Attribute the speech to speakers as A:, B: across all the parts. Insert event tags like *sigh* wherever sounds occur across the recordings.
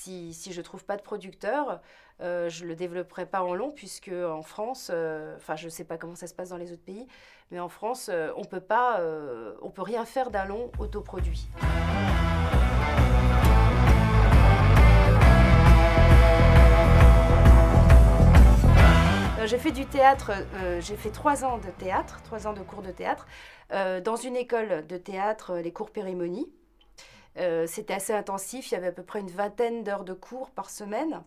A: si, je ne trouve pas de producteur, je ne le développerai pas en long, puisque en France, enfin je ne sais pas comment ça se passe dans les autres pays, mais en France, on peut pas, on peut rien faire d'un long autoproduit. j'ai fait du théâtre, j'ai fait trois ans de théâtre, trois ans de cours de théâtre, dans une école de théâtre, les cours Périmonie. Euh, c'était assez intensif, il y avait à peu près une vingtaine d'heures de cours par semaine.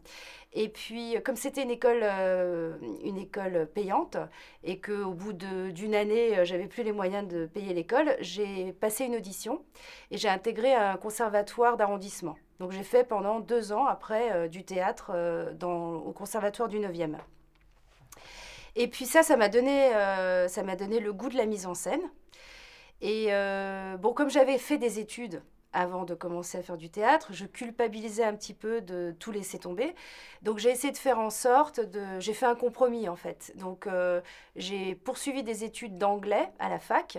A: Et puis, comme c'était une école, euh, une école payante et qu'au bout d'une année, euh, j'avais plus les moyens de payer l'école, j'ai passé une audition et j'ai intégré un conservatoire d'arrondissement. Donc j'ai fait pendant deux ans après du théâtre au conservatoire du 9e. Et puis ça, ça m'a donné, ça donné le goût de la mise en scène. Et bon, comme j'avais fait des études avant de commencer à faire du théâtre. Je culpabilisais un petit peu de tout laisser tomber. Donc j'ai essayé de faire en sorte de... J'ai fait un compromis en fait. Donc euh, j'ai poursuivi des études d'anglais à la fac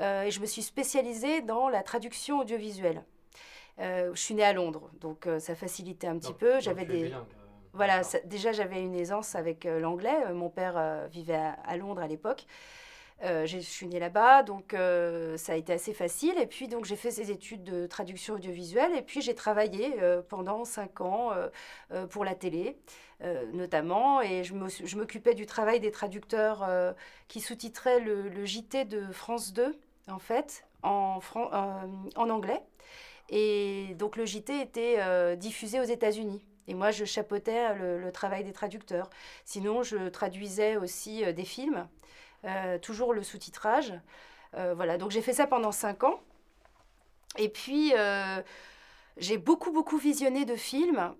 A: euh, et je me suis spécialisée dans la traduction audiovisuelle. Euh, je suis née à Londres, donc ça facilitait un petit peu. J'avais des... voilà, déjà j'avais une aisance avec l'anglais. Mon père vivait à Londres à l'époque. Euh, je suis née là-bas, donc euh, ça a été assez facile. Et puis, donc, j'ai fait ces études de traduction audiovisuelle. Et puis, j'ai travaillé euh, pendant cinq ans pour la télé, notamment. Et je m'occupais du travail des traducteurs qui sous-titraient le, JT de France 2, en fait, en, anglais. Et donc, le JT était diffusé aux États-Unis. Et moi, je chapeautais le, travail des traducteurs. Sinon, je traduisais aussi des films. Euh, toujours le sous-titrage. Euh, voilà, donc j'ai fait ça pendant cinq ans. Et puis, euh, j'ai beaucoup, beaucoup visionné de films,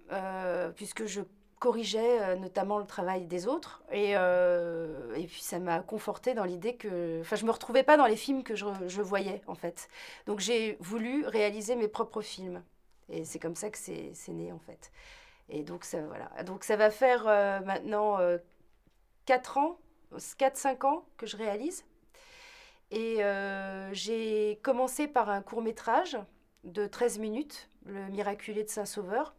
A: puisque je corrigeais notamment le travail des autres. Et, et puis, ça m'a conforté dans l'idée que... Enfin, je ne me retrouvais pas dans les films que je, je voyais, en fait. Donc, j'ai voulu réaliser mes propres films. Et c'est comme ça que c'est né, en fait. Et donc, ça, voilà. donc ça va faire maintenant quatre ans 4-5 ans que je réalise. Et euh, j'ai commencé par un court métrage de 13 minutes, Le Miraculé de Saint-Sauveur.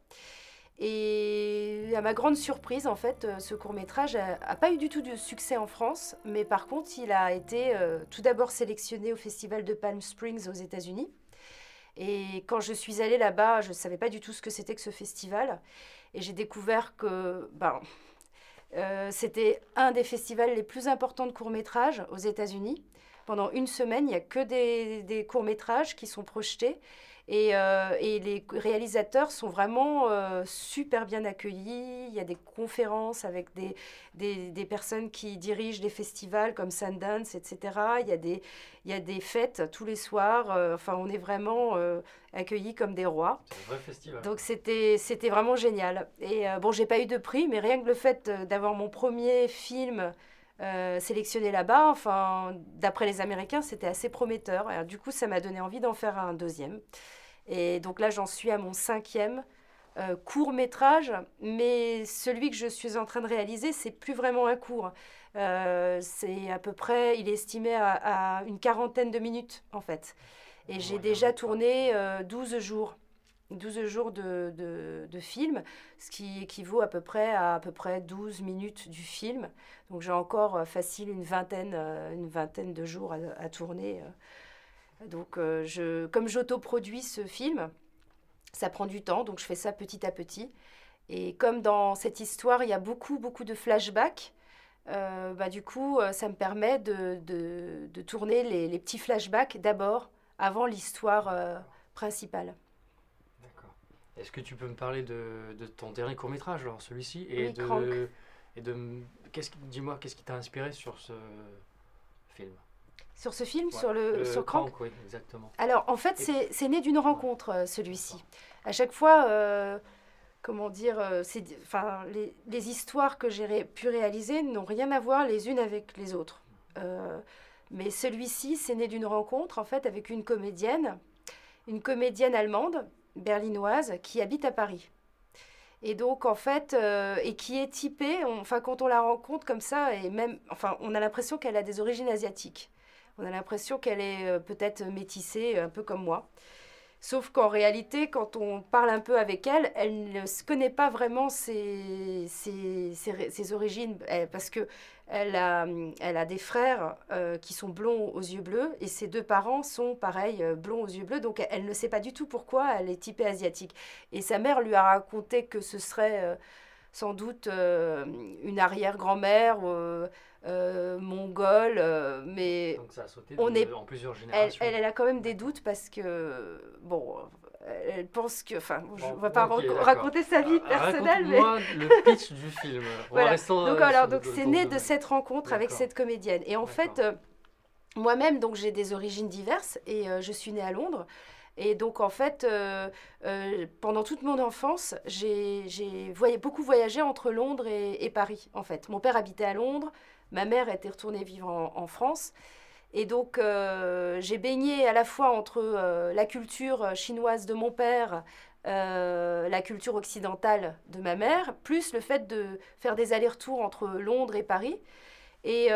A: Et à ma grande surprise, en fait, ce court métrage n'a pas eu du tout de succès en France, mais par contre, il a été euh, tout d'abord sélectionné au Festival de Palm Springs aux États-Unis. Et quand je suis allée là-bas, je ne savais pas du tout ce que c'était que ce festival. Et j'ai découvert que ben, euh, c'était un des festivals les plus importants de courts-métrages aux États-Unis. Pendant une semaine, il n'y a que des, courts-métrages qui sont projetés. Et, euh, les réalisateurs sont vraiment euh, super bien accueillis. Il y a des conférences avec des, des, personnes qui dirigent des festivals comme Sundance, etc. Il y a des, il y a des fêtes tous les soirs. enfin, on est vraiment accueillis comme des rois.
B: Un vrai festival.
A: Donc c'était c'était vraiment génial. Et euh, bon, j'ai pas eu de prix, mais rien que le fait euh, d'avoir mon premier film euh, sélectionné là-bas, enfin, d'après les Américains, c'était assez prometteur. Alors, du coup, ça m'a donné envie d'en faire un deuxième. Et donc là, j'en suis à mon cinquième court métrage, mais celui que je suis en train de réaliser, c'est plus vraiment un court. c'est à peu près, il est estimé à, à une quarantaine de minutes en fait. Et j'ai déjà tourné 12 euh, jours. 12 jours de, de, de, film, ce qui équivaut à peu près à à peu près 12 minutes du film. Donc j'ai encore euh, facile une vingtaine, euh, une vingtaine de jours à, tourner. Donc je, comme j'autoproduis ce film, ça prend du temps, donc je fais ça petit à petit. Et comme dans cette histoire, il y a beaucoup, beaucoup de flashbacks, bah, du coup, ça me permet de, de, de tourner les, les petits flashbacks d'abord avant l'histoire euh, principale.
B: Est-ce que tu peux me parler de, de ton dernier court métrage, alors celui-ci, et, de, et de qu'est-ce dis-moi qu'est-ce qui t'a inspiré sur ce film?
A: Sur ce film, sur le sur Crank?
B: oui, exactement.
A: Alors, en fait, c'est né d'une rencontre, euh, celui-ci. À chaque fois, euh, comment dire, enfin, les, les, histoires que j'ai pu réaliser n'ont rien à voir les unes avec les autres. Mais celui-ci, c'est né d'une rencontre en fait avec une comédienne, une comédienne allemande, berlinoise, qui habite à Paris. Et donc en fait, euh, et qui est typée, enfin quand on la rencontre comme ça, et même, enfin on a l'impression qu'elle a des origines asiatiques. On a l'impression qu'elle est euh, peut-être métissée, un peu comme moi. Sauf qu'en réalité, quand on parle un peu avec elle, elle ne connaît pas vraiment ses, ses, ses, origines, parce que elle a, elle a des frères euh, qui sont blonds aux yeux bleus, et ses deux parents sont pareil, euh, blonds aux yeux bleus, donc elle ne sait pas du tout pourquoi elle est typée asiatique. Et sa mère lui a raconté que ce serait euh, sans doute une arrière-grand-mère euh, mongole, euh, mais
B: Donc ça a sauté on est, en plusieurs générations.
A: Elle, elle, a quand même des doutes parce que, bon, elle pense que, enfin, je ne vais pas raconter sa vie ah, personnelle,
B: mais... le pitch du film. *laughs*
A: voilà. Donc alors, donc c'est né de cette rencontre avec cette comédienne. Et en fait, euh, moi-même, donc j'ai des origines diverses et je suis née à Londres. Et donc, en fait, pendant toute mon enfance, j'ai beaucoup voyagé entre Londres et, et, Paris, en fait. Mon père habitait à Londres, Ma mère était retournée vivre en, France. Et donc, euh, j'ai baigné à la fois entre euh, la culture chinoise de mon père, euh, la culture occidentale de ma mère, plus le fait de faire des allers-retours entre Londres et Paris. Et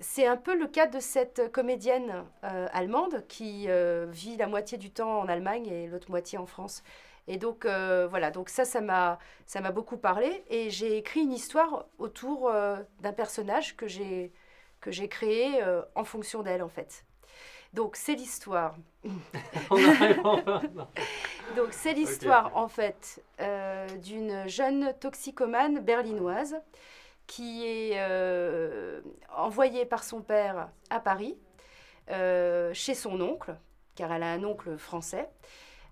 A: c'est un peu le cas de cette comédienne allemande qui vit la moitié du temps en Allemagne et l'autre moitié en France. Et donc, euh, voilà, donc ça, ça m'a, ça m'a beaucoup parlé. Et j'ai écrit une histoire autour euh, d'un personnage que j'ai, que j'ai créé euh, en fonction d'elle, en fait. Donc, c'est l'histoire. *laughs* donc, c'est l'histoire, en fait, d'une jeune toxicomane berlinoise qui est envoyée par son père à Paris, chez son oncle, car elle a un oncle français.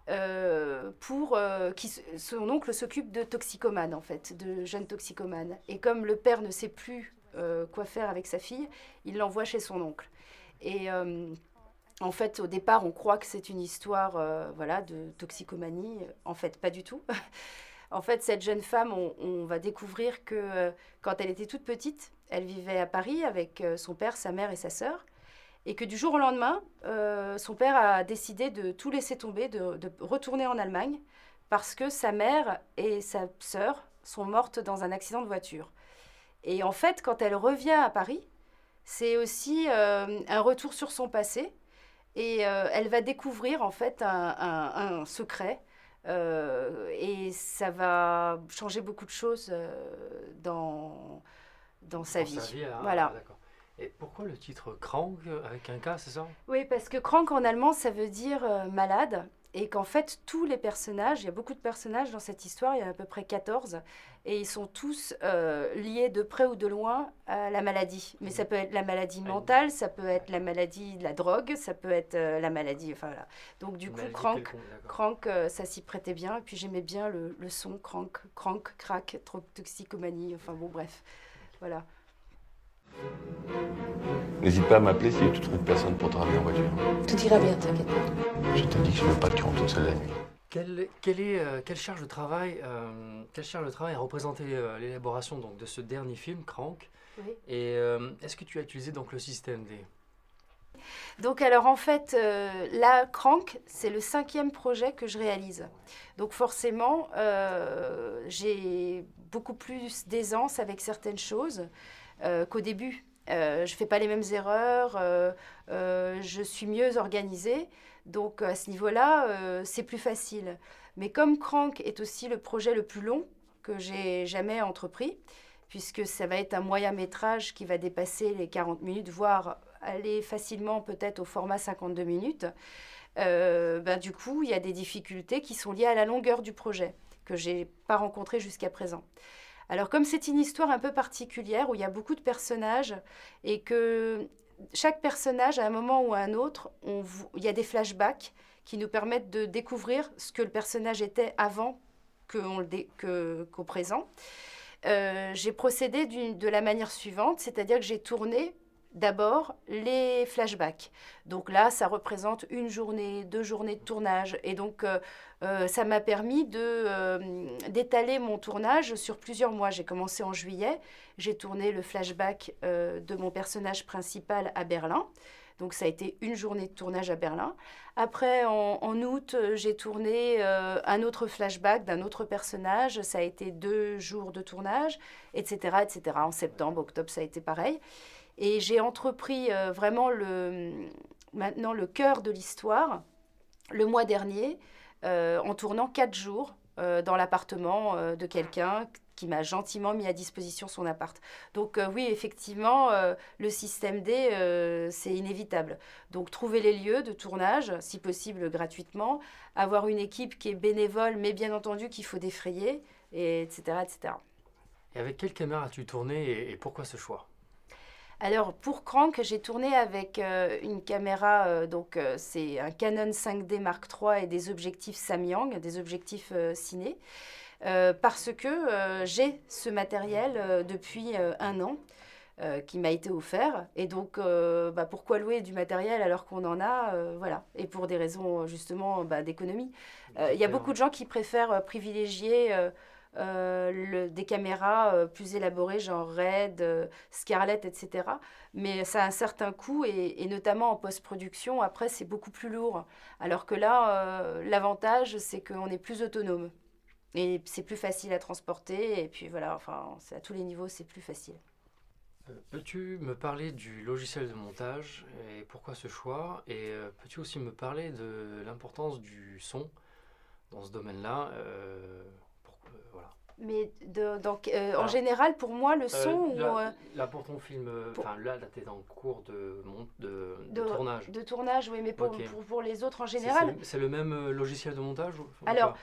A: Euh, pour euh, qui son oncle s'occupe de toxicomanes en fait, de jeunes toxicomanes. Et comme le père ne sait plus euh, quoi faire avec sa fille, il l'envoie chez son oncle. Et en fait, au départ, on croit que c'est une histoire voilà de toxicomanie. En fait, pas du tout. *laughs* en fait, cette jeune femme, on, on va découvrir que quand elle était toute petite, elle vivait à Paris avec son père, sa mère et sa sœur et que du jour au lendemain, euh, son père a décidé de tout laisser tomber, de, retourner en Allemagne, parce que sa mère et sa sœur sont mortes dans un accident de voiture. Et en fait, quand elle revient à Paris, c'est aussi euh, un retour sur son passé, et euh, elle va découvrir en fait un, secret, et ça va changer beaucoup de choses dans, dans sa vie.
B: Hein, voilà. Et pourquoi le titre Krank avec un K, c'est ça?
A: Oui, parce que Krank en allemand, ça veut dire euh, malade. Et qu'en fait, tous les personnages, il y a beaucoup de personnages dans cette histoire, il y en a à peu près 14, et ils sont tous euh, liés de près ou de loin à la maladie. Mais ça peut être la maladie mentale, ça peut être la maladie de la drogue, ça peut être euh, la maladie. Enfin voilà. Donc du coup, Krank, Krank ça s'y prêtait bien. Et puis j'aimais bien le, le, son Krank, Krank, crack, toxicomanie. Enfin bon, bref. Voilà.
C: N'hésite pas à m'appeler si tu trouves personne pour te ramener en voiture.
A: Tout ira bien, t'inquiète pas.
C: Je te dis que je ne veux pas te rendre toute seule la nuit.
B: Quelle, est, euh, quelle charge de travail, euh, quelle charge de travail a représenté euh, l'élaboration donc de ce dernier film, Crank? Oui. Et est-ce que tu as utilisé donc le système D?
A: Donc alors en fait, la Crank, c'est le cinquième projet que je réalise. Donc forcément, j'ai beaucoup plus d'aisance avec certaines choses. Euh, qu'au début. Euh, je ne fais pas les mêmes erreurs, euh, je suis mieux organisée. Donc à ce niveau-là, c'est plus facile. Mais comme Crank est aussi le projet le plus long que j'ai jamais entrepris, puisque ça va être un moyen métrage qui va dépasser les 40 minutes, voire aller facilement peut-être au format 52 minutes, ben, du coup, il y a des difficultés qui sont liées à la longueur du projet, que je n'ai pas rencontré jusqu'à présent. Alors comme c'est une histoire un peu particulière où il y a beaucoup de personnages et que chaque personnage, à un moment ou à un autre, il y a des flashbacks qui nous permettent de découvrir ce que le personnage était avant qu'au présent. Euh, j'ai procédé de la manière suivante, c'est-à-dire que j'ai tourné d'abord les flashbacks. Donc là, ça représente une journée, deux journées de tournage. Et donc, euh, euh, ça m'a permis euh, d'étaler mon tournage sur plusieurs mois. J'ai commencé en juillet, j'ai tourné le flashback de mon personnage principal à Berlin. Donc ça a été une journée de tournage à Berlin. Après, en, août, j'ai tourné un autre flashback d'un autre personnage. Ça a été deux jours de tournage, etc., etc. En septembre, octobre, ça a été pareil. Et j'ai entrepris euh, vraiment le, maintenant le cœur de l'histoire le mois dernier en tournant quatre jours dans l'appartement de quelqu'un qui m'a gentiment mis à disposition son appart. Donc oui, effectivement, le système D, c'est inévitable. Donc trouver les lieux de tournage, si possible gratuitement, avoir une équipe qui est bénévole, mais bien entendu qu'il faut défrayer, et etc., etc.
B: Et avec quelle caméra as-tu tourné et, pourquoi ce choix?
A: Alors pour Crank, j'ai tourné avec euh, une caméra, euh, donc euh, c'est un Canon 5D Mark III et des objectifs Samyang, des objectifs ciné, parce que j'ai ce matériel depuis un an. qui m'a été offert. Et donc, bah, pourquoi louer du matériel alors qu'on en a Voilà. Et pour des raisons justement bah, d'économie. Il y a beaucoup de gens qui préfèrent privilégier euh, des caméras euh, plus élaborées, genre RED, euh, Scarlett, etc. Mais ça a un certain coût et, notamment en post-production, après, c'est beaucoup plus lourd. Alors que là, l'avantage, c'est qu'on est plus autonome. Et c'est plus facile à transporter. Et puis voilà, enfin, à tous les niveaux, c'est plus facile.
B: Peux-tu me parler du logiciel de montage et pourquoi ce choix? Et peux-tu aussi me parler de l'importance du son dans ce domaine-là
A: mais donc, euh, en général, pour moi, le euh, son.
B: là, euh, là, pour ton film, enfin là, là tu es en cours de, de, de, tournage.
A: De tournage, oui, mais pour, pour, pour, les autres en général.
B: C'est le, même logiciel de montage
A: Alors,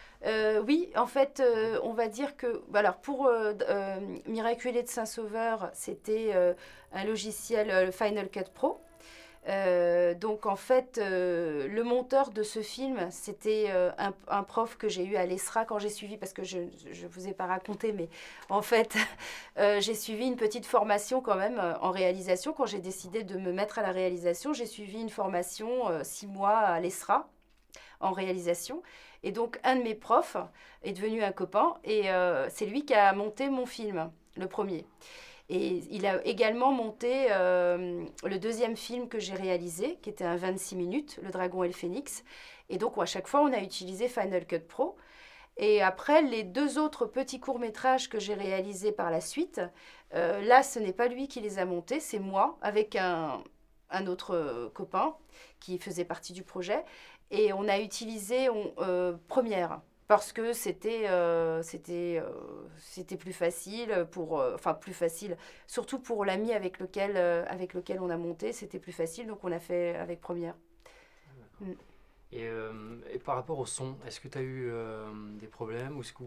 A: oui, en fait, on va dire que. Alors, pour Miraculé de Saint-Sauveur, c'était un logiciel Final Cut Pro. Euh, donc en fait, euh, le monteur de ce film, c'était euh, un, prof que j'ai eu à l'ESRA quand j'ai suivi, parce que je ne vous ai pas raconté, mais en fait, *laughs* j'ai suivi une petite formation quand même en réalisation. Quand j'ai décidé de me mettre à la réalisation, j'ai suivi une formation six mois à l'ESRA en réalisation. Et donc un de mes profs est devenu un copain, et c'est lui qui a monté mon film, le premier. Et il a également monté euh, le deuxième film que j'ai réalisé, qui était un 26 minutes, Le Dragon et le Phénix. Et donc, à chaque fois, on a utilisé Final Cut Pro. Et après, les deux autres petits courts-métrages que j'ai réalisés par la suite, euh, là, ce n'est pas lui qui les a montés, c'est moi, avec un, autre copain qui faisait partie du projet. Et on a utilisé euh, Première parce que c'était euh, c'était euh, c'était plus facile pour euh, enfin plus facile surtout pour l'ami avec lequel avec lequel on a monté c'était plus facile donc on a fait avec première
B: mm. Et, et, par rapport au son est-ce que tu as eu des problèmes ou est-ce que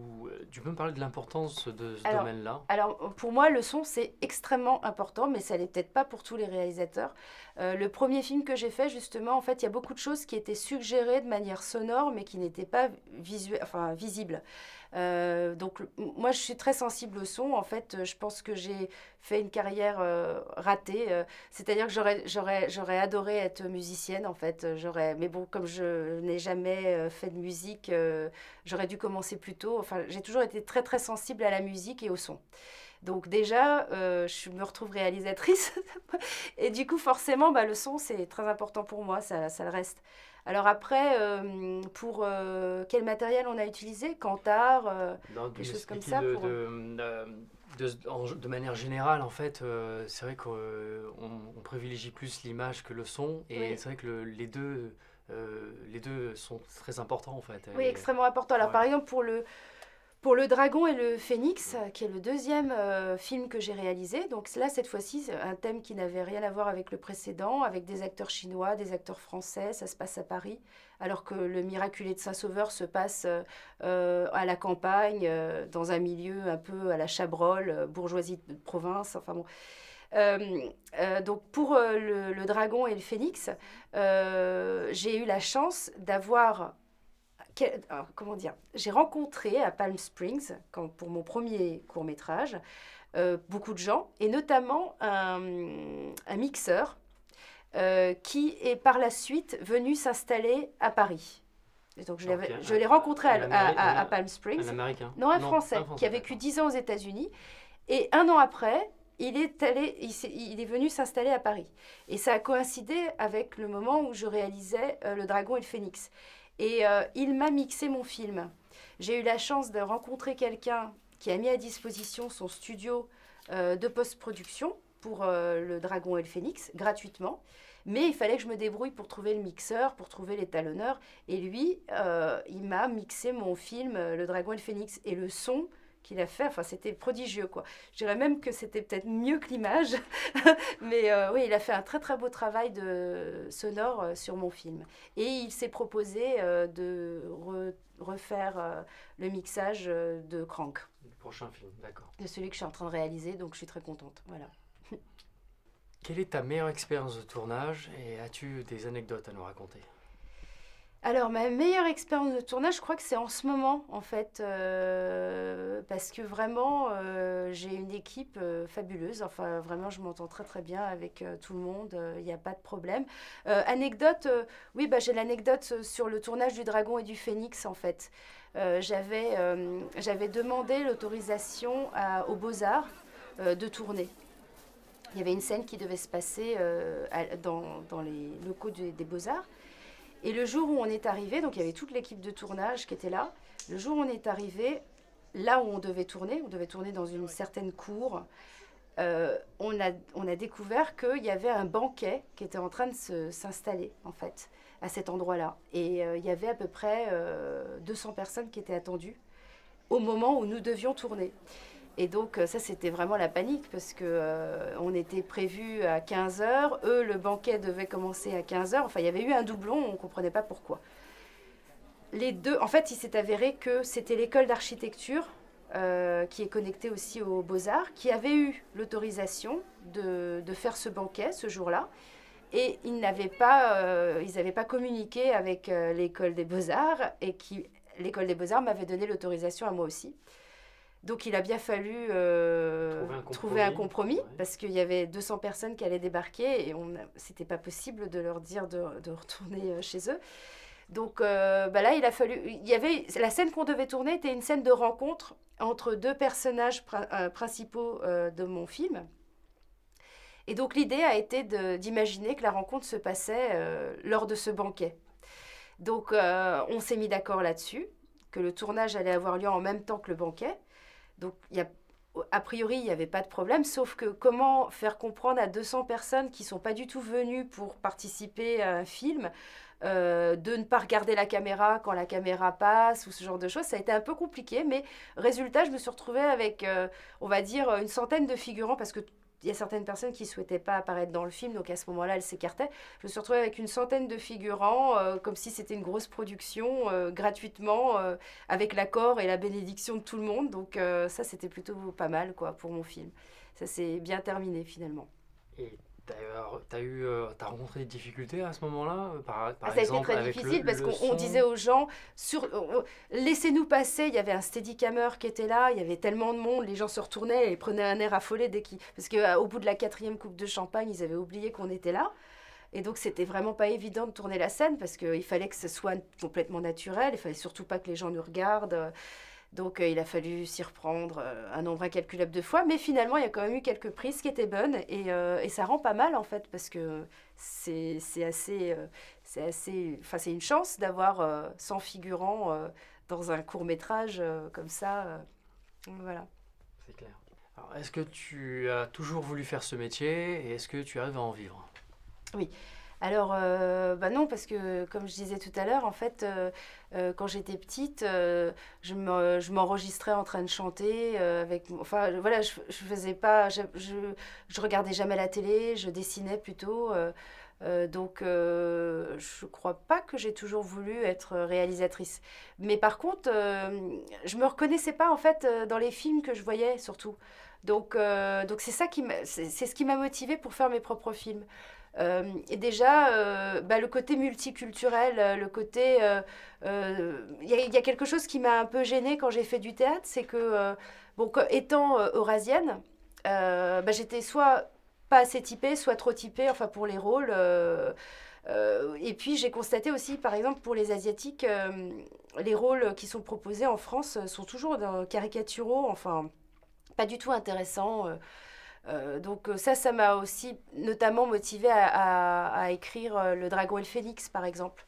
B: tu peux me parler de l'importance de ce domaine-là?
A: alors pour moi le son c'est extrêmement important mais ça n'est peut-être pas pour tous les réalisateurs le premier film que j'ai fait justement en fait il y a beaucoup de choses qui étaient suggérées de manière sonore mais qui n'étaient pas enfin, visible. Euh, donc moi je suis très sensible au son. En fait, je pense que j'ai fait une carrière euh, ratée. Euh, c'est-à-dire que j'aurais, adoré être musicienne en fait. Mais bon, comme je n'ai jamais fait de musique, j'aurais dû commencer plus tôt. Enfin, j'ai toujours été très très sensible à la musique et au son. Donc déjà, je me retrouve réalisatrice. *laughs* et du coup, forcément, bah, le son, c'est très important pour moi, ça, ça le reste. Alors après, euh, pour euh, quel matériel on a utilisé? Cantar, euh, des choses comme ça
B: de, de, manière générale, en fait, c'est vrai qu'on on privilégie plus l'image que le son. Et c'est vrai que les, deux, les deux sont très importants, en fait.
A: Oui, extrêmement importants. Alors par exemple, pour le pour Le Dragon et le Phénix, qui est le deuxième euh, film que j'ai réalisé, donc là, cette fois-ci, un thème qui n'avait rien à voir avec le précédent, avec des acteurs chinois, des acteurs français, ça se passe à Paris, alors que le Miraculé de Saint-Sauveur se passe euh, à la campagne, euh, dans un milieu un peu à la Chabrol, bourgeoisie de province, enfin bon. donc pour le, Dragon et le Phénix, j'ai eu la chance d'avoir comment dire, j'ai rencontré à Palm Springs, quand, pour mon premier court métrage, euh, beaucoup de gens, et notamment un, mixeur euh, qui est par la suite venu s'installer à Allé donc je, je l'ai rencontré à, Palm Springs.
B: Un Américain
A: Non, un, Français, qui a vécu 10 ans aux États-Unis. Et un an après, il est, allé, il, est, il est venu s'installer à Paris. Et ça a coïncidé avec le moment où je réalisais euh, Le Dragon et le Phénix. Et euh, il m'a mixé mon film. J'ai eu la chance de rencontrer quelqu'un qui a mis à disposition son studio euh, de post-production pour euh, Le Dragon et le Phénix, gratuitement. Mais il fallait que je me débrouille pour trouver le mixeur, pour trouver les talonneurs. Et lui, il m'a mixé mon film Le Dragon et le Phénix. Et le son, qu'il a fait. Enfin, c'était prodigieux, quoi. Je dirais même que c'était peut-être mieux que l'image. *laughs* Mais euh, oui, il a fait un très, très beau travail de sonore euh, sur mon film. Et il s'est proposé euh, de refaire le mixage de Crank.
B: Le prochain film, d'accord.
A: De celui que je suis en train de réaliser, donc je suis très contente. Voilà. *laughs*
B: Quelle est ta meilleure expérience de tournage et as-tu des anecdotes à nous raconter?
A: Alors, ma meilleure expérience de tournage, je crois que c'est en ce moment, en fait, euh, parce que vraiment, euh, j'ai une équipe euh, fabuleuse. Enfin, vraiment, je m'entends très très bien avec tout le monde. Il n'y a pas de problème. anecdote, oui, bah, j'ai l'anecdote sur le tournage du Dragon et du Phénix, en fait. j'avais, demandé l'autorisation aux Beaux-Arts de tourner. Il y avait une scène qui devait se passer dans, dans, les locaux des Beaux-Arts. Et le jour où on est arrivé, donc il y avait toute l'équipe de tournage qui était là. Le jour où on est arrivé, là où on devait tourner, on devait tourner dans une certaine cour, euh, on, a, on a découvert qu'il y avait un banquet qui était en train de s'installer, en fait, à cet endroit-là. Et euh, il y avait à peu près 200 euh, personnes qui étaient attendues au moment où nous devions tourner. Et donc, euh, ça, c'était vraiment la panique parce que euh, on était prévu à 15 h Eux, le banquet devait commencer à 15 h Enfin, il y avait eu un doublon, on ne comprenait pas pourquoi. Les deux, en fait, il s'est avéré que c'était l'école d'architecture euh, qui est connectée aussi aux Beaux-Arts, qui avait eu l'autorisation de, faire ce banquet ce jour-là. Et ils n'avaient pas, ils pas communiqué avec l'école des Beaux-Arts et qui, l'école des Beaux-Arts m'avait donné l'autorisation à moi aussi. Donc il a bien fallu euh, trouver un compromis, parce qu'il y avait 200 personnes qui allaient débarquer et c'était pas possible de leur dire de, retourner euh, chez eux. Donc euh, bah là il a fallu il y avait la scène qu'on devait tourner était une scène de rencontre entre deux personnages principaux de mon film. Et donc l'idée a été d'imaginer que la rencontre se passait lors de ce banquet. Donc on s'est mis d'accord là-dessus que le tournage allait avoir lieu en même temps que le banquet. Donc, a priori, il n'y avait pas de problème, sauf que comment faire comprendre à 200 personnes qui ne sont pas du tout venues pour participer à un film euh, de ne pas regarder la caméra quand la caméra passe ou ce genre de choses. Ça a été un peu compliqué, mais résultat, je me suis retrouvée avec, euh, on va dire, une centaine de figurants parce que il y a certaines personnes qui ne souhaitaient pas apparaître dans le film, donc à ce moment-là, elles s'écartaient. Je me suis retrouvée avec une centaine de figurants, euh, comme si c'était une grosse production, euh, gratuitement, euh, avec l'accord et la bénédiction de tout le monde. Donc ça, c'était plutôt pas mal quoi, pour mon film. Ça s'est bien terminé finalement.
B: T'as eu, euh, as rencontré des difficultés à ce moment-là euh, par,
A: par ah, Ça a été très difficile parce qu'on disait aux gens, sur, euh, laissez-nous passer. Il y avait un steadicammer qui était là, il y avait tellement de monde, les gens se retournaient et prenaient un air affolé dès qu'ils. Parce qu'au bout de la quatrième coupe de champagne, ils avaient oublié qu'on était là. Et donc, c'était vraiment pas évident de tourner la scène parce qu'il fallait que ce soit complètement naturel. Il fallait surtout pas que les gens nous regardent. Donc euh, il a fallu s'y reprendre euh, un nombre incalculable de fois, mais finalement il y a quand même eu quelques prises qui étaient bonnes et, euh, et ça rend pas mal en fait parce que c'est assez, c'est assez, enfin c'est une chance d'avoir 100 figurants dans un court métrage comme ça, voilà.
B: C'est clair. est-ce que tu as toujours voulu faire ce métier et est-ce que tu arrives à en vivre?
A: Oui. Alors, euh, bah non, parce que comme je disais tout à l'heure, en fait, euh, euh, quand j'étais petite, je m'enregistrais en train de chanter avec. Enfin, voilà, je, je faisais pas. Je, je, regardais jamais la télé, je dessinais plutôt. donc, je crois pas que j'ai toujours voulu être réalisatrice. Mais par contre, je me reconnaissais pas en fait dans les films que je voyais surtout. Donc, donc c'est ça qui c'est ce qui m'a motivée pour faire mes propres films. Euh, et déjà, euh, bah, le côté multiculturel, euh, le côté... Il y, a quelque chose qui m'a un peu gênée quand j'ai fait du théâtre, c'est que, bon, étant eurasienne, bah, j'étais soit pas assez typée, soit trop typée, enfin pour les rôles. et puis j'ai constaté aussi, par exemple, pour les Asiatiques, les rôles qui sont proposés en France sont toujours caricaturaux, enfin pas du tout intéressants. Euh, donc euh, ça, ça m'a aussi notamment motivé à, écrire euh, Le Dragon et le Phénix, par exemple.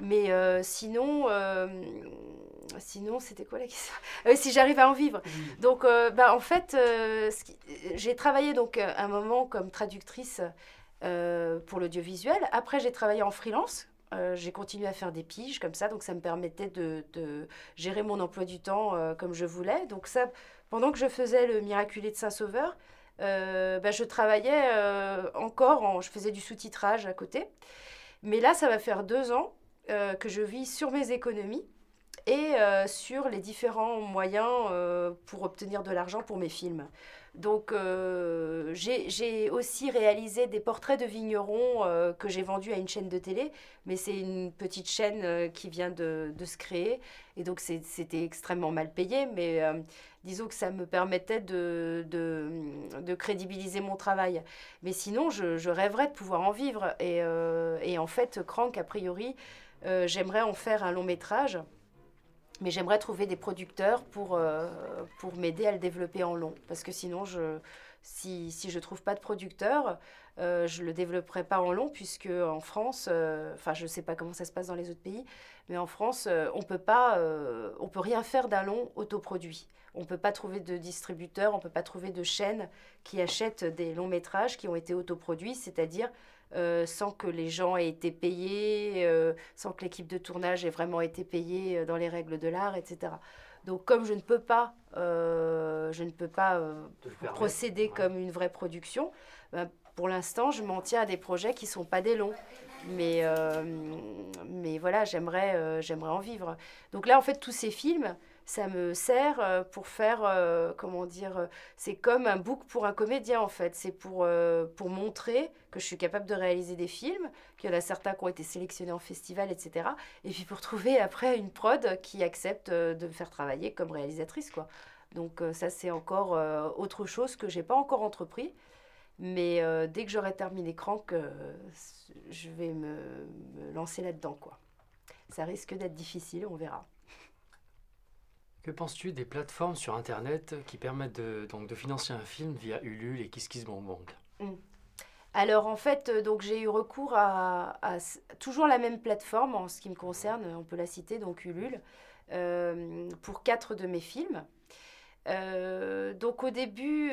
A: Mais sinon, sinon c'était quoi la question? Si j'arrive à en vivre. Donc, bah, en fait, j'ai travaillé donc un moment comme traductrice pour l'audiovisuel. Après, j'ai travaillé en freelance. j'ai continué à faire des piges comme ça, donc ça me permettait de, de gérer mon emploi du temps comme je voulais. Donc ça, pendant que je faisais le Miraculé de Saint-Sauveur, bah, je travaillais encore, en, je faisais du sous-titrage à côté. Mais là, ça va faire deux ans que je vis sur mes économies et euh, sur les différents moyens euh, pour obtenir de l'argent pour mes films. Donc euh, j'ai aussi réalisé des portraits de vignerons que j'ai vendus à une chaîne de télé, mais c'est une petite chaîne qui vient de, se créer, et donc c'était extrêmement mal payé, mais disons que ça me permettait de, crédibiliser mon travail. Mais sinon, je, je, rêverais de pouvoir en vivre, et, et en fait, Crank, a priori, j'aimerais en faire un long métrage. Mais j'aimerais trouver des producteurs pour, euh, pour m'aider à le développer en long. Parce que sinon, je, si, si je ne trouve pas de producteur, euh, je ne le développerai pas en long, puisque en France, euh, enfin, je ne sais pas comment ça se passe dans les autres pays, mais en France, on peut pas, on peut rien faire d'un long autoproduit. On ne peut pas trouver de distributeurs, on ne peut pas trouver de chaînes qui achètent des longs métrages qui ont été autoproduits, c'est-à-dire euh, sans que les gens aient été payés, euh, sans que l'équipe de tournage ait vraiment été payée euh, dans les règles de l'art, etc. Donc comme je ne peux pas, je ne peux pas procéder comme une vraie production, ben, pour l'instant, je m'en tiens à des projets qui ne sont pas des longs. Mais, mais voilà, j'aimerais j'aimerais en vivre. Donc là, en fait, tous ces films, ça me sert pour faire, euh, comment dire, c'est comme un book pour un comédien en fait. C'est pour, pour montrer que je suis capable de réaliser des films, qu'il y en a certains qui ont été sélectionnés en festival, etc. Et puis pour trouver après une prod qui accepte de me faire travailler comme réalisatrice, quoi. Donc ça c'est encore autre chose que j'ai pas encore entrepris. Mais dès que j'aurai terminé Crank, je vais me, me lancer là-dedans, quoi. Ça risque d'être difficile, on verra.
B: Que penses-tu des plateformes sur Internet qui permettent de, donc, de financer un film via Ulule et KissKissBankBank mmh.
A: Alors en fait, euh, donc j'ai eu recours à, toujours la même plateforme en ce qui me concerne, on peut la citer, donc Ulule, euh, pour quatre de mes films. Euh, donc au début,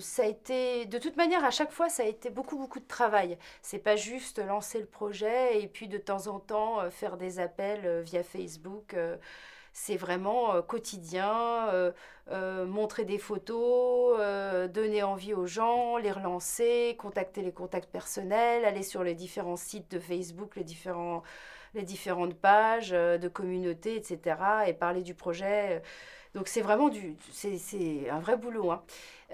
A: ça a été, de toute manière, à chaque fois, ça a été beaucoup beaucoup de travail. C'est pas juste lancer le projet et puis de temps en temps faire des appels via Facebook c'est vraiment euh, quotidien, euh, euh, montrer des photos, donner envie aux gens, les relancer, contacter les contacts personnels, aller sur les différents sites de Facebook, les, différents, les différentes pages de communauté, etc. et parler du projet. Donc c'est vraiment du, c'est un vrai boulot. Hein.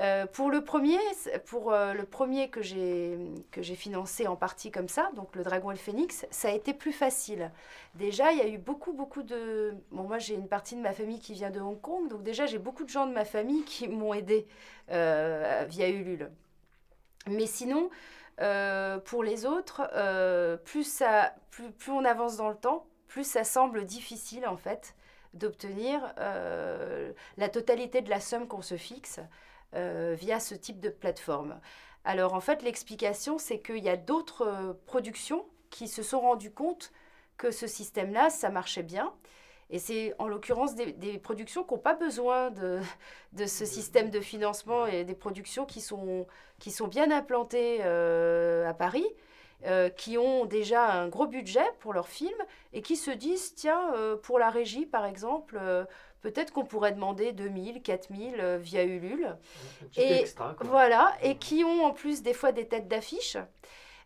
A: Euh, pour le premier, pour euh, le premier que j'ai que j'ai financé en partie comme ça, donc le Dragon et le Phénix, ça a été plus facile. Déjà, il y a eu beaucoup beaucoup de bon moi j'ai une partie de ma famille qui vient de Hong Kong, donc déjà j'ai beaucoup de gens de ma famille qui *laughs* m'ont aidé euh, via Ulule. Mais sinon, pour les autres, plus ça plus, plus on avance dans le temps, plus ça semble difficile en fait d'obtenir la totalité de la somme qu'on se fixe. Euh, via ce type de plateforme. Alors en fait, l'explication, c'est qu'il y a d'autres euh, productions qui se sont rendues compte que ce système-là, ça marchait bien. Et c'est en l'occurrence des, productions qui n'ont pas besoin de, ce système de financement et des productions qui sont, qui sont bien implantées euh, à Paris, qui ont déjà un gros budget pour leurs films et qui se disent, tiens, pour la régie par exemple, peut-être qu'on pourrait demander 2000, 4000 euh, via Ulule.
B: et
A: voilà, et qui ont en plus des fois des têtes d'affiche.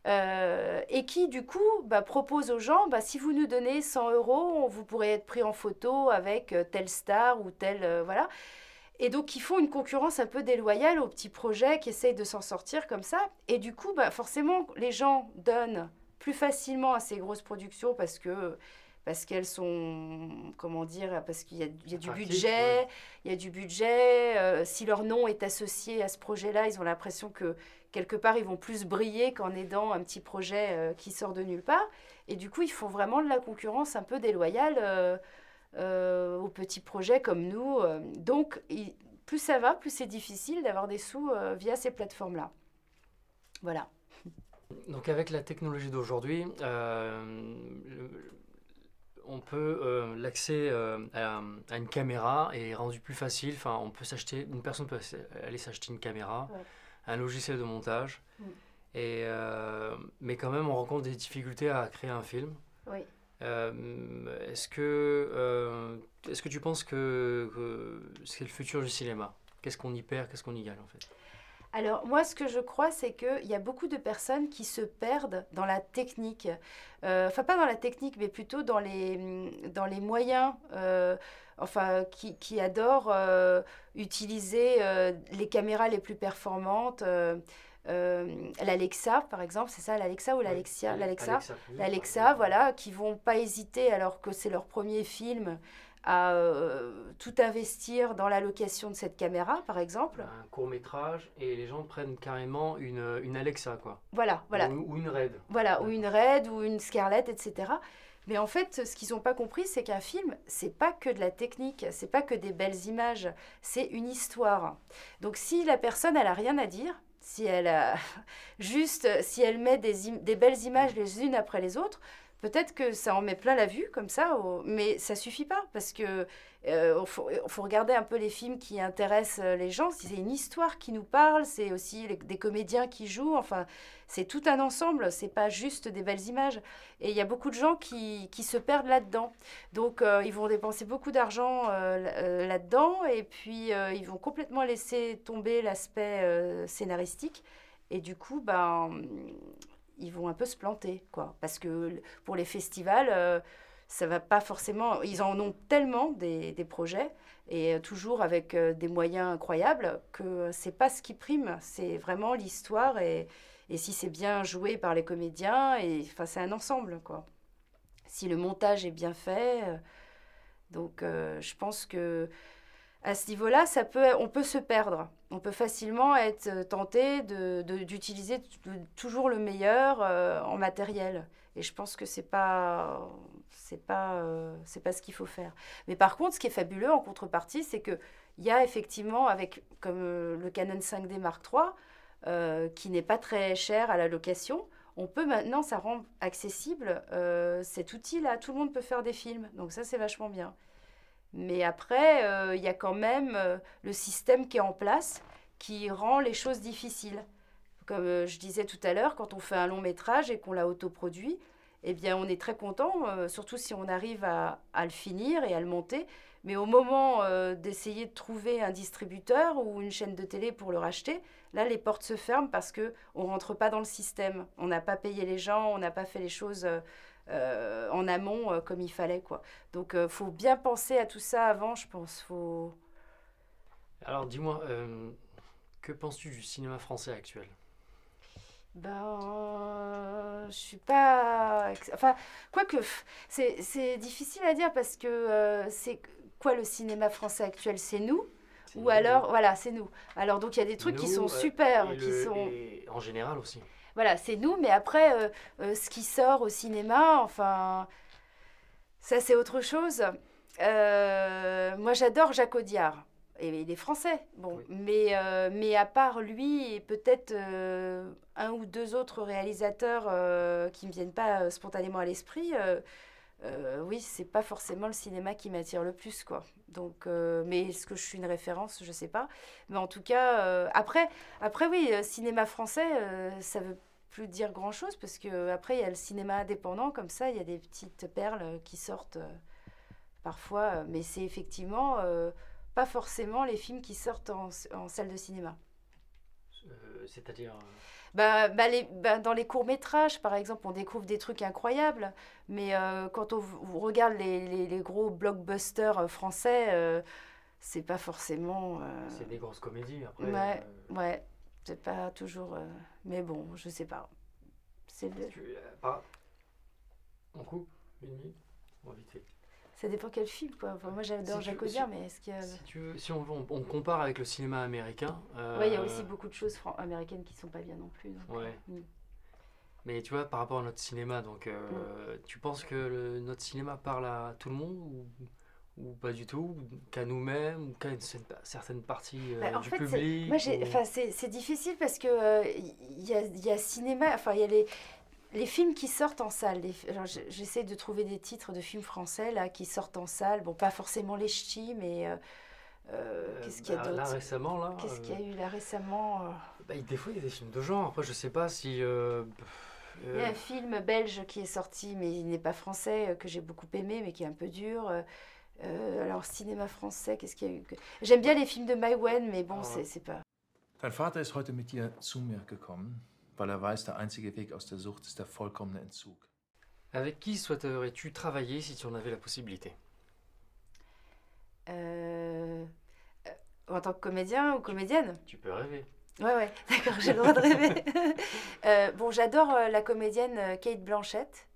A: Euh, et qui du coup bah, propose aux gens, bah, si vous nous donnez 100 euros, vous pourrez être pris en photo avec euh, telle star ou telle... voilà. Et donc, ils font une concurrence un peu déloyale aux petits projets qui essayent de s'en sortir comme ça. Et du coup, bah, forcément, les gens donnent plus facilement à ces grosses productions parce que parce qu'elles sont, comment dire, parce qu'il y, a du budget, il y a du budget. Euh, si leur nom est associé à ce projet-là, ils ont l'impression que quelque part, ils vont plus briller qu'en aidant un petit projet euh, qui sort de nulle part. Et du coup, ils font vraiment de la concurrence un peu déloyale euh, aux petits projets comme nous. Donc, plus ça va, plus c'est difficile d'avoir des sous via ces plateformes-là. Voilà.
B: Donc avec la technologie d'aujourd'hui, on peut euh, l'accès euh, à, une caméra est rendu plus facile. Enfin, on peut s'acheter, une personne peut aller s'acheter une caméra, un logiciel de montage, mm. Et, mais quand même, on rencontre des difficultés à créer un film.
A: Oui.
B: Est-ce que, est-ce que tu penses que, c'est le futur du cinéma? Qu'est-ce qu'on y perd, qu'est-ce qu'on y gagne en fait?
A: Alors moi, ce que je crois, c'est qu'il y a beaucoup de personnes qui se perdent dans la technique. Euh, enfin, pas dans la technique, mais plutôt dans les, dans les moyens, euh, enfin, qui, qui adorent euh, utiliser les caméras les plus performantes. l'Alexa, par exemple, c'est ça, l'Alexa ou l'Alexia L'Alexa, l'Alexa, voilà, qui vont pas hésiter alors que c'est leur premier film à euh, tout investir dans la location de cette caméra, par exemple.
B: Un court métrage et les gens prennent carrément une, une Alexa, quoi.
A: Voilà, voilà.
B: Ou, une Red.
A: Voilà, ou une Red, ou une Scarlett, etc. Mais en fait, ce qu'ils n'ont pas compris, c'est qu'un film, c'est pas que de la technique, c'est pas que des belles images, c'est une histoire. Donc si la personne, elle a rien à dire, si elle a *laughs* juste, si elle met des, des belles images les unes après les autres, Peut-être que ça en met plein la vue comme ça, mais ça suffit pas parce que euh, faut, regarder un peu les films qui intéressent euh, les gens. C'est une histoire qui nous parle, c'est aussi des comédiens qui jouent. Enfin, c'est tout un ensemble. C'est pas juste des belles images. Et il y a beaucoup de gens qui, qui se perdent là-dedans. Donc, euh, ils vont dépenser beaucoup d'argent là-dedans et puis ils vont complètement laisser tomber l'aspect scénaristique. Et du coup, ben ils vont un peu se planter, quoi. Parce que pour les festivals, euh, ça va pas forcément. Ils en ont tellement des, des projets et euh, toujours avec euh, des moyens incroyables que c'est pas ce qui prime. C'est vraiment l'histoire et, et si c'est bien joué par les comédiens et enfin c'est un ensemble, quoi. Si le montage est bien fait, donc je pense que à ce niveau-là, ça peut, on peut se perdre. On peut facilement être euh, tenté d'utiliser toujours le meilleur euh, en matériel. Et je pense que c'est pas pas euh, pas ce qu'il faut faire. Mais par contre, ce qui est fabuleux en contrepartie, c'est que il y a effectivement avec comme le Canon 5D Mark III qui n'est pas très cher à la location, on peut maintenant ça rend accessible cet outil là, tout le monde peut faire des films. Donc ça c'est vachement bien. Mais après, euh, il y a quand même euh, le système qui est en place qui rend les choses difficiles. Comme euh, je disais tout à l'heure, quand on fait un long métrage et qu'on l'a autoproduit, eh bien, on est très content, surtout si on arrive à, le finir et à le monter. Mais au moment d'essayer de trouver un distributeur ou une chaîne de télé pour le racheter, là, les portes se ferment parce qu'on ne rentre pas dans le système. On n'a pas payé les gens, on n'a pas fait les choses euh, en amont euh, comme il fallait. Quoi. Donc il euh, faut bien penser à tout ça avant, je pense. Faut...
B: Alors dis-moi, que penses-tu du cinéma français actuel?
A: Ben, je suis pas. Enfin, quoique, c'est difficile à dire parce que c'est quoi le cinéma français actuel? C'est nous? Ou alors, voilà, c'est nous. Alors, donc, il y a des trucs qui sont super. qui sont...
B: en général aussi
A: voilà, c'est nous, mais après, euh, euh, ce qui sort au cinéma, enfin, ça c'est autre chose. Euh, moi j'adore Jacques Audiard. Et il est français, bon, mais, mais à part lui et peut-être un ou deux autres réalisateurs qui ne me viennent pas spontanément à l'esprit, oui, c'est pas forcément le cinéma qui m'attire le plus, quoi. Donc, mais est-ce que je suis une référence? Je sais pas. Mais en tout cas, après, après, oui, cinéma français, ça veut plus dire grand chose parce que après il y a le cinéma indépendant comme ça il y a des petites perles qui sortent euh, parfois euh, mais c'est effectivement euh, pas forcément les films qui sortent en, en salle de cinéma
B: c'est-à-dire
A: bah, bah, les, bah, dans les courts métrages par exemple on découvre des trucs incroyables mais quand on, regarde les, les, les, gros blockbusters français c'est pas forcément
B: c'est des grosses comédies après
A: ouais ouais c'est pas toujours. Euh, mais bon, je sais pas.
B: C'est le... pas... On coupe une minute On va vite
A: Ça dépend quel film, quoi. Enfin, moi, j'adore Jacques Audiard, mais est-ce qu'il y a.
B: Si, tu veux, si on, on, compare avec le cinéma américain.
A: Euh... Oui, il y a aussi beaucoup de choses américaines qui sont pas bien non plus. Donc,
B: ouais. Euh, mm. Mais tu vois, par rapport à notre cinéma, donc, euh, mm. tu penses que le, notre cinéma parle à tout le monde ou ou pas du tout, qu'à nous-mêmes, ou qu'à une certaine partie euh, bah, du public
A: C'est difficile parce que il euh, y, y, a, cinéma, enfin il y a les, les films qui sortent en salle. J'essaie de trouver des titres de films français là, qui sortent en salle. Bon, pas forcément les ch'tis, mais euh, qu'est-ce qu'il y a bah, d'autre?
B: Là récemment, là.
A: Qu'est-ce qu'il y a eu là récemment
B: Bah, des fois, il y a des films de genre. Après, je sais pas si. euh,
A: Il y a
B: euh,
A: un film belge qui est sorti, mais il n'est pas français, euh, que j'ai beaucoup aimé, mais qui est un peu dur. Euh, alors, cinéma français, qu'est-ce qu'il y a eu J'aime bien les films de Maïwen, mais bon,
B: Ah
A: c'est pas.
D: Dein Vater ist heute mit dir zu mir gekommen, weil er weiß, der einzige Weg aus der Sucht ist der vollkommene Entzug.
B: Avec qui souhaiterais-tu travailler si tu en avais la possibilité?
A: Euh, euh, en tant que comédien ou comédienne?
B: Tu peux rêver.
A: Ouais, ouais, d'accord, j'ai le droit de rêver. *laughs* Euh, bon, j'adore la comédienne Kate Blanchett.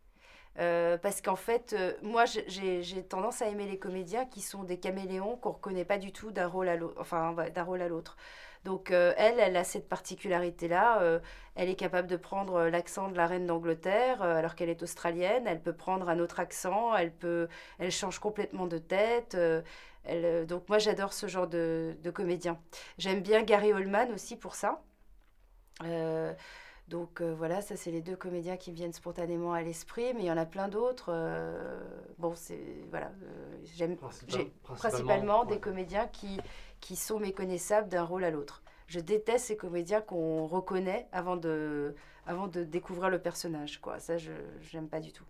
A: Euh, parce qu'en fait, euh, moi, j'ai- tendance à aimer les comédiens qui sont des caméléons qu'on reconnaît pas du tout d'un rôle à l'autre. Enfin, d'un rôle à l'autre. Donc, euh, elle, elle a cette particularité-là. elle est capable de prendre l'accent de la reine d'Angleterre alors qu'elle est australienne. Elle peut prendre un autre accent. Elle peut, elle change complètement de tête. donc, moi, j'adore ce genre de, de comédien. J'aime bien Gary Oldman aussi pour ça. Donc euh, voilà, ça c'est les deux comédiens qui me viennent spontanément à l'esprit, mais il y en a plein d'autres. euh, bon, c'est voilà, euh, j'aime
B: Principal-
A: j'ai principalement des comédiens qui qui sont méconnaissables d'un rôle à l'autre. Je déteste ces comédiens qu'on reconnaît avant de avant de découvrir le personnage, quoi. Ça, je j'aime pas du tout.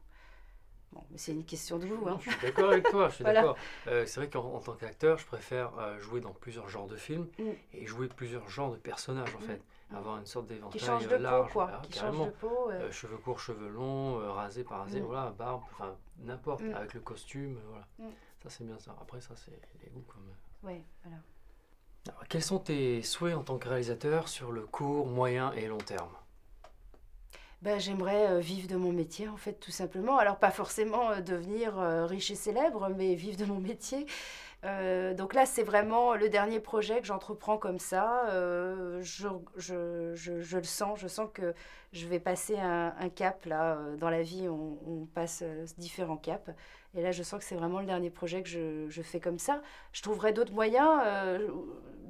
A: Bon, mais c'est une question de goût, hein.
B: Je suis d'accord avec toi, je suis *laughs*
A: Voilà.
B: d'accord. Euh, c'est vrai qu'en en tant qu'acteur, je préfère euh, jouer dans plusieurs genres de films
A: Mm.
B: et jouer plusieurs genres de personnages en
A: Mm.
B: fait. Avoir une sorte
A: Qui
B: d'éventail
A: change
B: euh,
A: de peau,
B: large,
A: quoi. Qui change de peau. euh,
B: cheveux courts, cheveux longs, euh, rasé par rasé,
A: Mm.
B: voilà, barbe, enfin n'importe, avec le costume, voilà. Ça c'est bien ça. Après ça c'est les goûts
A: voilà.
B: Alors, quels sont tes souhaits en tant que réalisateur sur le court, moyen et long terme?
A: Ben, j'aimerais euh, vivre de mon métier, en fait, tout simplement. Alors, pas forcément euh, devenir euh, riche et célèbre, mais vivre de mon *laughs* métier. Donc là, c'est vraiment le dernier projet que j'entreprends comme ça. Je, je, je, je le sens, je sens que je vais passer un, cap, là, dans la vie, on, passe différents caps. Et là, je sens que c'est vraiment le dernier projet que je, fais comme ça. Je trouverai d'autres moyens.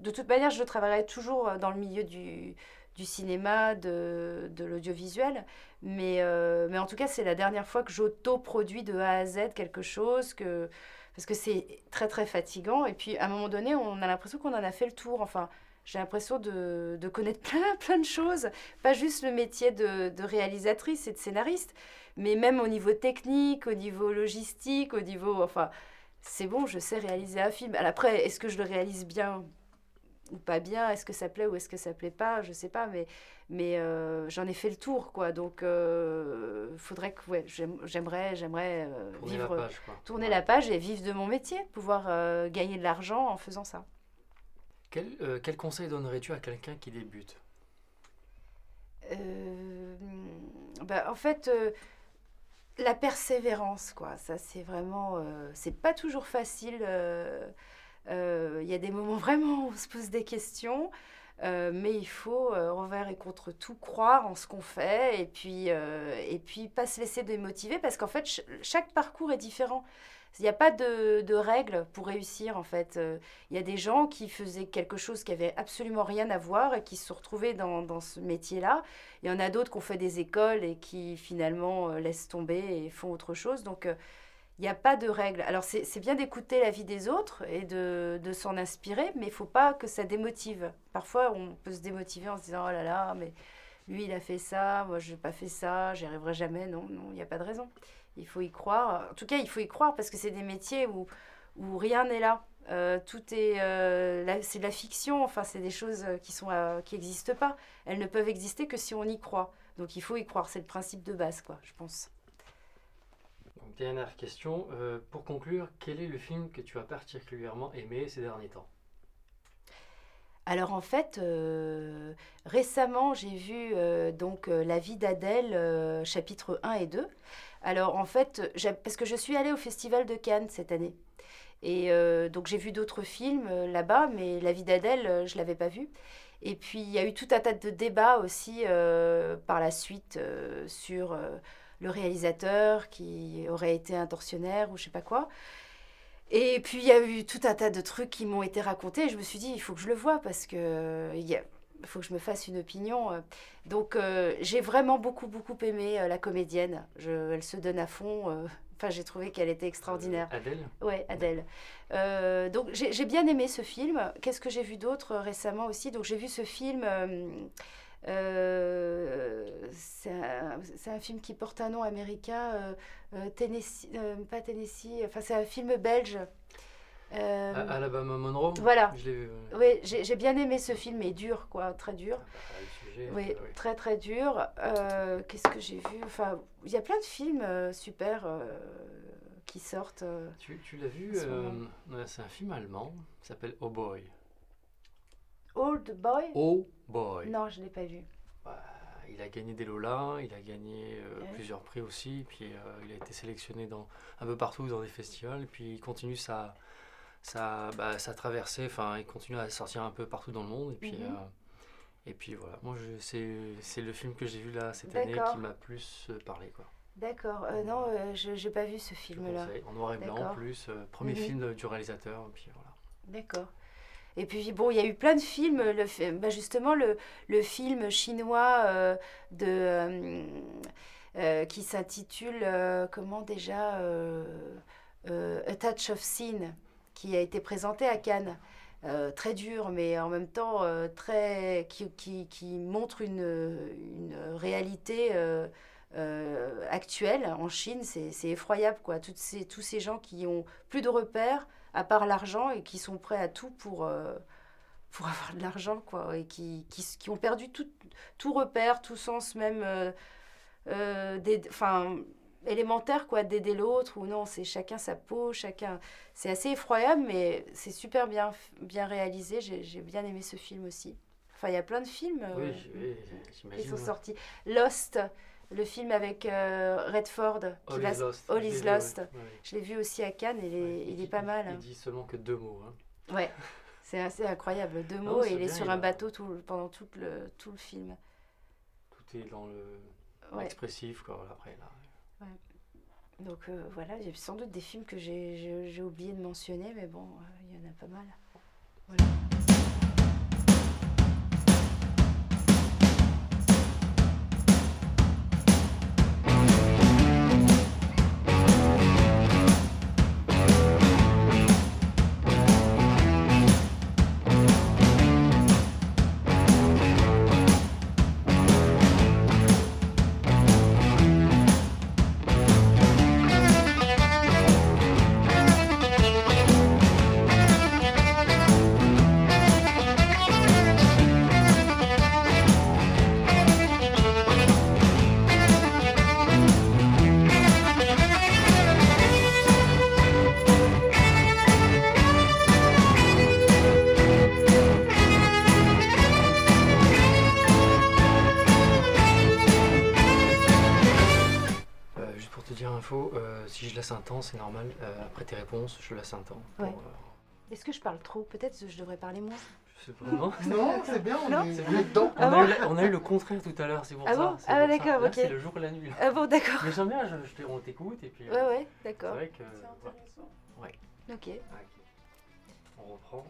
A: de toute manière, je travaillerai toujours dans le milieu du, du cinéma, de, de l'audiovisuel. Mais, euh, mais en tout cas, c'est la dernière fois que j'auto-produis de A à Z quelque chose, que, parce que c'est très très fatigant. Et puis à un moment donné, on a l'impression qu'on en a fait le tour. Enfin, j'ai l'impression de, de connaître *laughs* plein plein de choses. Pas juste le métier de, de réalisatrice et de scénariste, mais même au niveau technique, au niveau logistique, au niveau... Enfin, c'est bon, je sais réaliser un film. Alors après, est-ce que je le réalise bien? Ou pas bien Est-ce que ça plaît ou est-ce que ça plaît pas Je sais pas, mais, mais euh, j'en ai fait le tour, quoi. Donc, euh, faudrait que, ouais, j'aime- j'aimerais, j'aimerais euh,
B: Tourner
A: vivre,
B: la page quoi.
A: tourner
B: Ouais.
A: la page et vivre de mon métier, pouvoir euh, gagner de l'argent en faisant ça.
B: Quel, quel conseil donnerais-tu à quelqu'un qui débute?
A: Bah, en fait, la persévérance, quoi. Ça, c'est vraiment. c'est pas toujours facile. Euh, Il y a des moments *laughs* vraiment où on se pose des questions. euh, mais il faut euh, envers et contre tout croire en ce qu'on fait et puis, euh, et puis pas se laisser démotiver parce qu'en fait ch- chaque parcours est différent. Il n'y a pas de, de règles pour réussir en fait. Euh, Il y a des gens qui faisaient quelque chose qui avait absolument rien à voir et qui se sont retrouvés dans, ce métier-là. Il y en a d'autres qui ont fait des écoles et qui finalement laissent tomber et font autre chose. Donc il n'y a pas de règles. Alors c'est bien d'écouter la vie des autres et de, s'en inspirer, mais il faut pas que ça démotive. Parfois on peut se démotiver en se disant oh là là, mais lui il a fait ça, moi je n'ai pas fait ça, j'y arriverai jamais. Non, non, il n'y a pas de raison. Il faut y croire. En tout cas, il faut y croire parce que c'est des métiers où, rien n'est là. Euh, tout est, euh, c'est de la fiction. Enfin, c'est des choses qui sont, euh, qui n'existent pas. Elles ne peuvent exister que si on y croit. Donc, il faut y croire. C'est le principe de base, quoi. Je pense.
B: Dernière question. euh, pour conclure, quel est le film que tu as particulièrement aimé ces derniers temps?
A: Alors en fait, euh, récemment, j'ai vu euh, donc La vie d'Adèle, euh, chapitre 1 et 2. Alors en fait, parce que je suis allée au Festival de Cannes cette année. Et donc j'ai vu d'autres films là-bas, mais La vie d'Adèle, je ne l'avais pas vu. Et puis il y a eu tout un tas de débats aussi par la suite sur le réalisateur qui aurait été un tortionnaire ou je sais pas quoi. Et puis il y a eu tout un tas de trucs qui m'ont été racontés et je me suis dit il faut que je le voie parce que il a- il faut que je me fasse une opinion. euh. Donc, euh, j'ai vraiment beaucoup, beaucoup aimé euh, la comédienne. Je, elle se donne à fond. euh. *laughs* Enfin, j'ai trouvé qu'elle était extraordinaire.
B: Adèle
A: Ouais, Adèle. Euh, donc j'ai bien aimé ce film. Qu'est-ce que j'ai vu d'autre euh, récemment aussi? Donc j'ai vu ce film. euh, euh, c'est un, c'est un film qui porte un nom américain. euh, euh, Tennessee, euh, pas Tennessee. Enfin c'est un film belge. Euh,
B: A- Alabama Monroe
A: voilà.
B: Je l'ai vu. ouais.
A: oui, j'ai bien aimé ce film, mais dur, quoi, très dur.
B: Ah, bah, sujet,
A: Oui,
B: oui.
A: très très dur. Euh, Qu'est-ce que j'ai vu? Enfin, il y a plein de films euh, super qui sortent.
B: Tu, tu l'as vu C'est un film allemand. Il s'appelle Oh Boy.
A: Old Boy?
B: Oh Boy.
A: Non, je l'ai pas vu.
B: Il a gagné des Lola, il a gagné euh,
A: Ouais.
B: plusieurs prix aussi, puis euh, il a été sélectionné dans, un peu partout dans des festivals, puis il continue sa, sa, bah, sa traversée, enfin il continue à sortir un peu partout dans le monde, et puis,
A: Mhm.
B: euh, et puis voilà, moi c'est le film que j'ai vu là cette année qui m'a plus parlé. Quoi.
A: D'accord. Non, je n'ai pas vu ce film-là.
B: en noir et blanc en plus, premier
A: Mhm.
B: film du réalisateur, et puis voilà.
A: D'accord. Et puis bon, il y a eu plein de films. Le, bah, justement, le, le film chinois euh, de, euh, euh, qui s'intitule comment déjà A Touch of Sin, qui a été présenté à Cannes. Très dur, mais en même temps très qui, qui, qui montre une, une réalité actuelle en Chine. C'est c'est effroyable, quoi. Toutes ces, tous ces gens qui ont plus de repères à part l'argent et qui sont prêts à tout pour, euh, pour *laughs* avoir de l'argent, quoi, et qui, qui, qui ont perdu tout, tout repère, tout sens même euh, euh, enfin, élémentaire, quoi, d'aider l'autre, ou non, c'est chacun sa peau, chacun... C'est assez effroyable, mais c'est super bien, bien réalisé, j'ai bien aimé ce film aussi. Enfin, il y a plein de films
B: Oui, j- oui,
A: qui sont sortis. Lost, le film avec euh, Redford, qui
B: All
A: va-
B: is Lost.
A: All
B: je l'ai
A: is. Lost.
B: Ouais, ouais.
A: je l'ai vu aussi à Cannes, il est,
B: Ouais,
A: il est pas mal.
B: Il dit seulement que deux mots. hein.
A: Ouais, *laughs* c'est assez incroyable. Deux mots et il est sur un bateau tout, pendant tout le, tout le film.
B: Tout est dans le expressif. Quoi, après, là.
A: Donc euh, voilà, il y a sans doute des films que j'ai- j'ai j'ai oublié de mentionner, mais bon, euh, il y en a pas mal. Voilà.
B: temps, c'est normal. Euh, après tes réponses, je laisse un temps.
A: Est-ce que je parle trop Peut-être que je devrais parler moins?
B: Pas. *laughs* Non,
E: c'est bien, on,
A: ah
B: on, a eu, le contraire tout à l'heure, c'est pour
A: ah
B: ça.
A: Bon ah d'accord, ok.
B: C'est le jour et la nuit.
A: Ah bon, d'accord.
B: Mais j'aime bien, je, on t'écoute et puis. Euh,
A: ouais, ouais, d'accord.
B: C'est que. intéressant. Ok. On reprend.